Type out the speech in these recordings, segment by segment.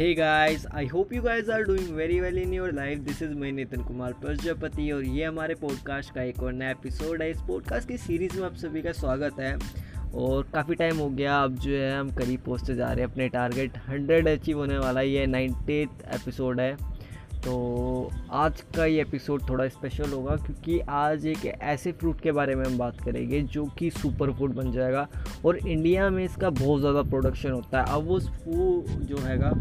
Hey guys, I hope you guys are doing very well in your life. This is मैं नितिन कुमार प्रजापति और ये हमारे podcast का एक और नया एपिसोड है। इस पॉडकास्ट की सीरीज़ में आप सभी का स्वागत है। और काफ़ी टाइम हो गया अब जो है हम करीब पहुँचते जा रहे हैं अपने टारगेट हंड्रेड अचीव होने वाला ये नाइन्टी एपिसोड है। तो आज का ये एपिसोड थोड़ा स्पेशल होगा क्योंकि आज एक ऐसे फ्रूट के बारे में हम बात करेंगे जो कि सुपर फ़ूड बन जाएगा। और इंडिया में इसका बहुत ज़्यादा प्रोडक्शन होता है। अब वो जो हैगा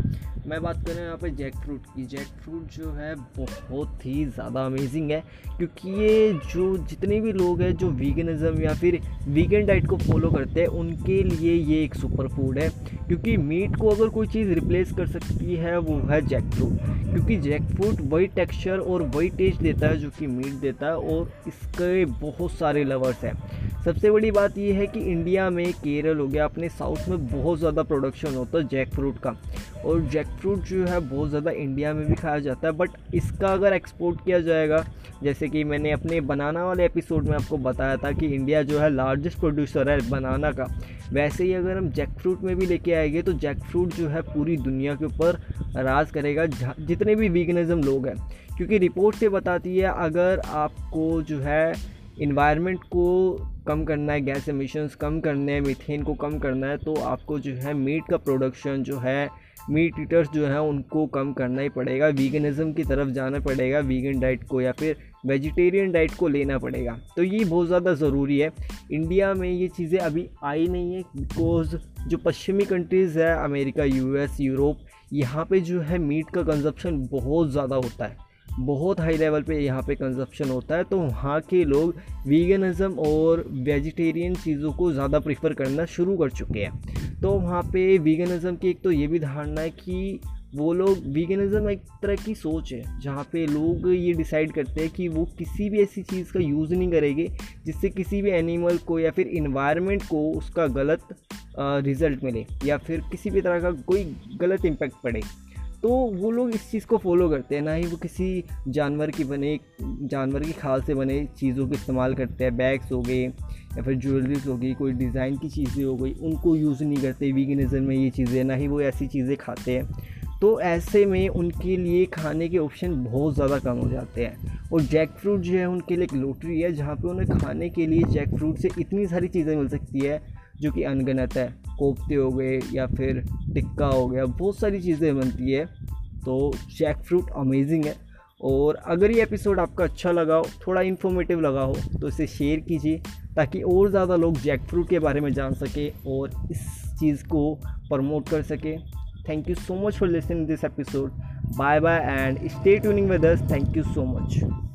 मैं बात कर रहा हूँ यहाँ पे जैक फ्रूट की। जैक फ्रूट जो है, बहुत ही ज़्यादा अमेजिंग है, क्योंकि ये जो जितने भी लोग हैं जो वीगनिज़म या फिर वीगन डाइट को फॉलो करते हैं, उनके लिए ये एक सुपर फ़ूड है, क्योंकि मीट को अगर कोई चीज़ रिप्लेस कर सकती है, वो है जैक फ्रूट क्योंकि जैक फ्रूट वही टेक्सचर और वही टेस्ट देता है जो कि मीट देता है, और इसके बहुत सारे लवर्स हैं। सबसे बड़ी बात यह है कि इंडिया में केरल हो गया, अपने साउथ में बहुत ज़्यादा प्रोडक्शन होता है जैक फ्रूट का। और जैक फ्रूट जो है बहुत ज़्यादा इंडिया में भी खाया जाता है बट इसका अगर एक्सपोर्ट किया जाएगा, जैसे कि मैंने अपने बनाना वाले एपिसोड में आपको बताया था कि इंडिया जो है लार्जेस्ट प्रोड्यूसर है बनाना का, वैसे ही अगर हम जैक फ्रूट में भी लेके आएँगे तो जैक फ्रूट जो है पूरी दुनिया के ऊपर राज करेगा जितने भी वीगनिज़म लोग हैं। क्योंकि रिपोर्ट से बताती है, अगर आपको जो है इन्वायरमेंट को कम करना है गैस एमिशंस कम करने हैं मीथेन को कम करना है तो आपको जो है मीट का प्रोडक्शन जो है मीट ईटर्स जो हैं, उनको कम करना ही पड़ेगा। वीगनिज़म की तरफ़ जाना पड़ेगा वीगन डाइट को या फिर वेजिटेरियन डाइट को लेना पड़ेगा। तो ये बहुत ज़्यादा ज़रूरी है। इंडिया में ये चीज़ें अभी आई नहीं है बिकॉज़ जो पश्चिमी कंट्रीज़ है अमेरिका यूएस यूरोप यहाँ पे जो है मीट का कंजप्शन बहुत ज़्यादा होता है। बहुत हाई लेवल पे यहाँ पे कंजप्शन होता है तो वहाँ के लोग वीगनिज़म और वेजिटेरियन चीज़ों को ज़्यादा प्रीफर करना शुरू कर चुके हैं। तो वहाँ पे वीगनिज़म की एक तो ये भी धारणा है कि वो लोग वीगनिज़म एक तरह की सोच है, जहाँ पे लोग ये डिसाइड करते हैं कि वो किसी भी ऐसी चीज़ का यूज़ नहीं करेंगे, जिससे किसी भी एनिमल को या फिर इन्वायरमेंट को उसका गलत रिज़ल्ट मिले, या फिर किसी भी तरह का कोई गलत इम्पैक्ट पड़े। तो वो लोग इस चीज़ को फॉलो करते हैं। ना ही वो किसी जानवर की बने, जानवर की खाल से बने चीज़ों को इस्तेमाल करते हैं। बैग्स हो गए या फिर ज्वेलरीज हो गई, कोई डिज़ाइन की चीज़ें हो गई, उनको यूज़ नहीं करते। वीगनिज़म में ये चीज़ें, ना ही वो ऐसी चीज़ें खाते हैं। तो ऐसे में उनके लिए खाने के ऑप्शन बहुत ज़्यादा कम हो जाते हैं। और जैक फ्रूट जो है, उनके लिए एक लोटरी है, जहाँ पे उन्हें खाने के लिए जैक फ्रूट से इतनी सारी चीज़ें मिल सकती है। जो कि अनगनत है, कोफ्ते हो गए या फिर टिक्का हो गया, बहुत सारी चीज़ें बनती है। तो जैक फ्रूट अमेजिंग है। और अगर ये एपिसोड आपका अच्छा लगा हो, थोड़ा इन्फॉर्मेटिव लगा हो तो इसे शेयर कीजिए, ताकि और ज़्यादा लोग जैक फ्रूट के बारे में जान सके और इस चीज़ को प्रमोट कर सके। Thank you so much for listening this episode bye bye and stay tuning with us thank you so much